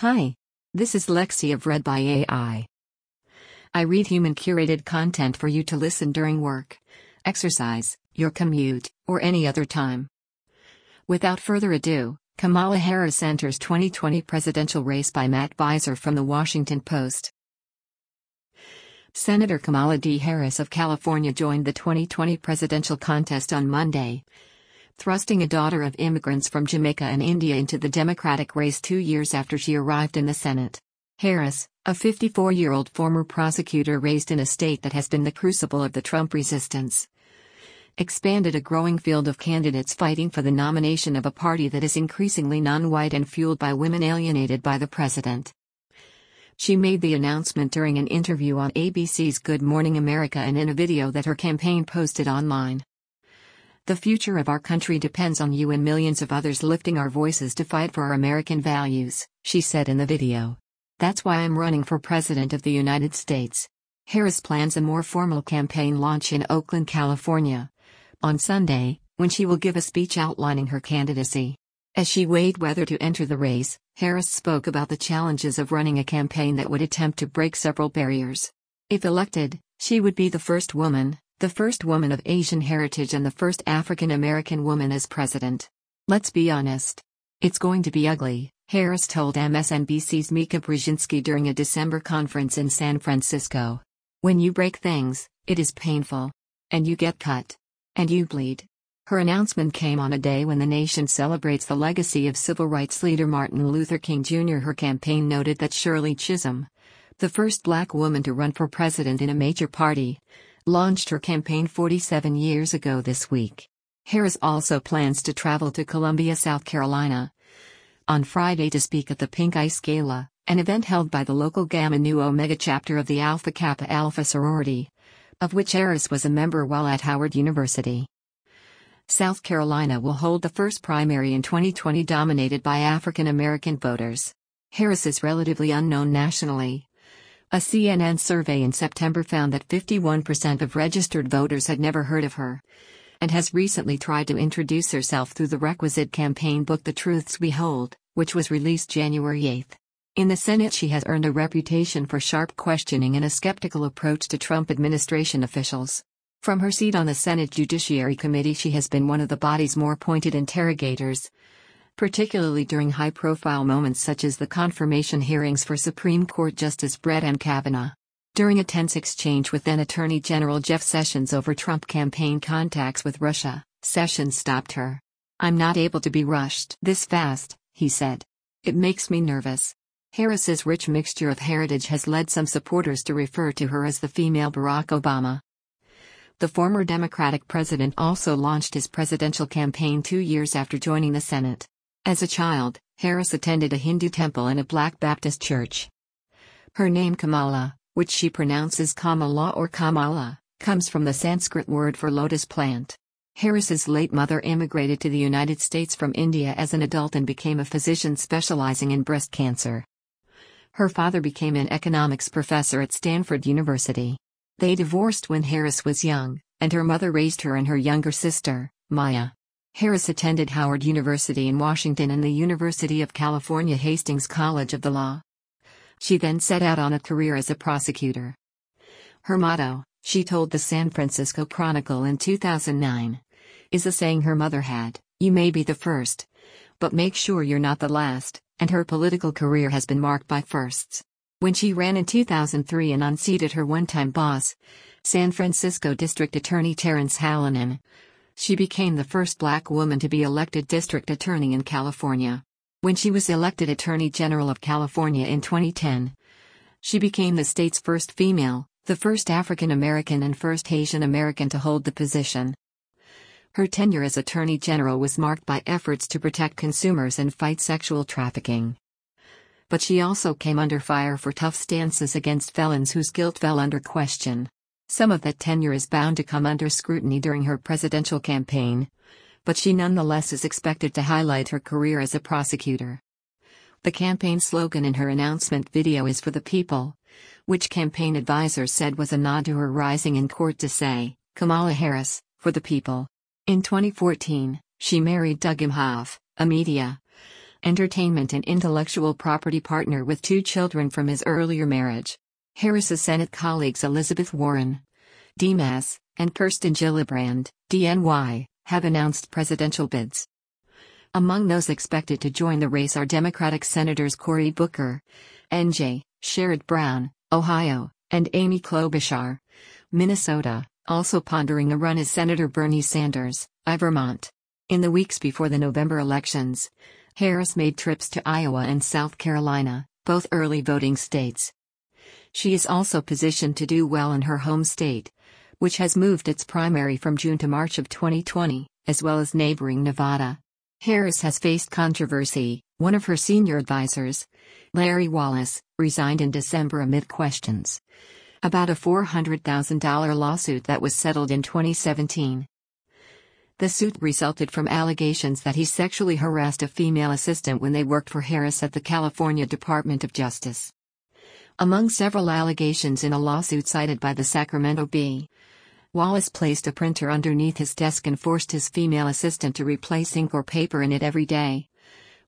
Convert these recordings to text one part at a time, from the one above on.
Hi. This is Lexi of Read by AI. I read human curated content for you to listen during work, exercise, your commute, or any other time. Without further ado, Kamala Harris enters 2020 presidential race by Matt Viser from The Washington Post. Senator Kamala D. Harris of California joined the 2020 presidential contest on Monday, thrusting a daughter of immigrants from Jamaica and India into the Democratic race two years after she arrived in the Senate. Harris, a 54 year old former prosecutor raised in a state that has been the crucible of the Trump resistance, expanded a growing field of candidates fighting for the nomination of a party that is increasingly non white and fueled by women alienated by the president. She made the announcement during an interview on ABC's Good Morning America and in a video that her campaign posted online. The future of our country depends on you and millions of others lifting our voices to fight for our American values, she said in the video. That's why I'm running for President of the United States. Harris plans a more formal campaign launch in Oakland, California. On Sunday, when she will give a speech outlining her candidacy. As she weighed whether to enter the race, Harris spoke about the challenges of running a campaign that would attempt to break several barriers. If elected, she would be the first woman, the first woman of Asian heritage and the first African American woman as president. Let's be honest. It's going to be ugly, Harris told MSNBC's Mika Brzezinski during a December conference in San Francisco. When you break things, it is painful. And you get cut. And you bleed. Her announcement came on a day when the nation celebrates the legacy of civil rights leader Martin Luther King Jr. Her campaign noted that Shirley Chisholm, the first black woman to run for president in a major party, launched her campaign 47 years ago this week. Harris also plans to travel to Columbia, South Carolina on Friday to speak at the Pink Ice Gala, an event held by the local Gamma Nu Omega chapter of the Alpha Kappa Alpha sorority, of which Harris was a member while at Howard University. South Carolina will hold the first primary in 2020 dominated by African American voters. Harris is relatively unknown nationally, a CNN survey in September found that 51% of registered voters had never heard of her and has recently tried to introduce herself through the requisite campaign book The Truths We Hold, which was released January 8. In the Senate, she has earned a reputation for sharp questioning and a skeptical approach to Trump administration officials. From her seat on the Senate Judiciary Committee, she has been one of the body's more pointed interrogators, particularly during high profile moments such as the confirmation hearings for Supreme Court Justice Brett M. Kavanaugh. During a tense exchange with then Attorney General Jeff Sessions over Trump campaign contacts with Russia, Sessions stopped her. I'm not able to be rushed this fast, he said. It makes me nervous. Harris's rich mixture of heritage has led some supporters to refer to her as the female Barack Obama. The former Democratic president also launched his presidential campaign two years after joining the Senate. As a child, Harris attended a Hindu temple and a Black Baptist church. Her name Kamala, which she pronounces Kamala or Kamala, comes from the Sanskrit word for lotus plant. Harris's late mother immigrated to the United States from India as an adult and became a physician specializing in breast cancer. Her father became an economics professor at Stanford University. They divorced when Harris was young, and her mother raised her and her younger sister, Maya. Harris attended Howard University in Washington and the University of California Hastings College of the Law. She then set out on a career as a prosecutor. Her motto, she told the San Francisco Chronicle in 2009, is a saying her mother had You may be the first, but make sure you're not the last, and her political career has been marked by firsts. When she ran in 2003 and unseated her one time boss, San Francisco District Attorney Terrence Hallinan, she became the first black woman to be elected district attorney in California. When she was elected Attorney General of California in 2010, she became the state's first female, the first African American, and first Asian American to hold the position. Her tenure as Attorney General was marked by efforts to protect consumers and fight sexual trafficking. But she also came under fire for tough stances against felons whose guilt fell under question. Some of that tenure is bound to come under scrutiny during her presidential campaign, but she nonetheless is expected to highlight her career as a prosecutor. The campaign slogan in her announcement video is for the people, which campaign advisors said was a nod to her rising in court to say, Kamala Harris, for the people. In 2014, she married Doug Emhoff, a media entertainment and intellectual property partner with two children from his earlier marriage. Harris's Senate colleagues Elizabeth Warren, Demas, and Kirsten Gillibrand, DNY, have announced presidential bids. Among those expected to join the race are Democratic Senators Cory Booker, NJ, Sherrod Brown, Ohio, and Amy Klobuchar, Minnesota, also pondering a run is Senator Bernie Sanders, I Vermont. In the weeks before the November elections, Harris made trips to Iowa and South Carolina, both early voting states. She is also positioned to do well in her home state, which has moved its primary from June to March of 2020, as well as neighboring Nevada. Harris has faced controversy. One of her senior advisors, Larry Wallace, resigned in December amid questions about a $400,000 lawsuit that was settled in 2017. The suit resulted from allegations that he sexually harassed a female assistant when they worked for Harris at the California Department of Justice. Among several allegations in a lawsuit cited by the Sacramento Bee, Wallace placed a printer underneath his desk and forced his female assistant to replace ink or paper in it every day.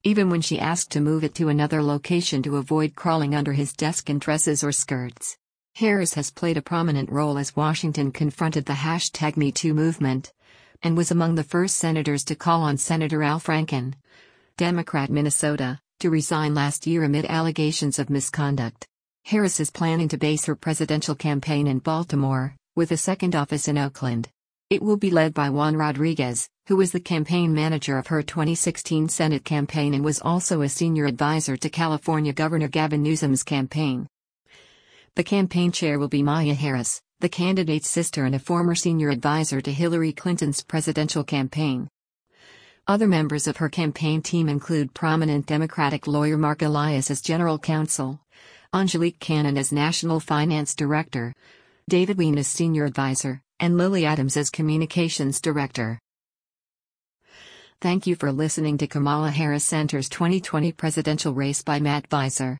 Even when she asked to move it to another location to avoid crawling under his desk in dresses or skirts. Harris has played a prominent role as Washington confronted the hashtag MeToo movement and was among the first senators to call on Senator Al Franken, Democrat Minnesota, to resign last year amid allegations of misconduct. Harris is planning to base her presidential campaign in Baltimore, with a second office in Oakland. It will be led by Juan Rodriguez, who was the campaign manager of her 2016 Senate campaign and was also a senior advisor to California Governor Gavin Newsom's campaign. The campaign chair will be Maya Harris, the candidate's sister and a former senior advisor to Hillary Clinton's presidential campaign. Other members of her campaign team include prominent Democratic lawyer Mark Elias as general counsel, Angelique Cannon as national finance director, David Wien as senior advisor, and Lily Adams as communications director. Thank you for listening to Kamala Harris Center's 2020 presidential race by Matt Viser.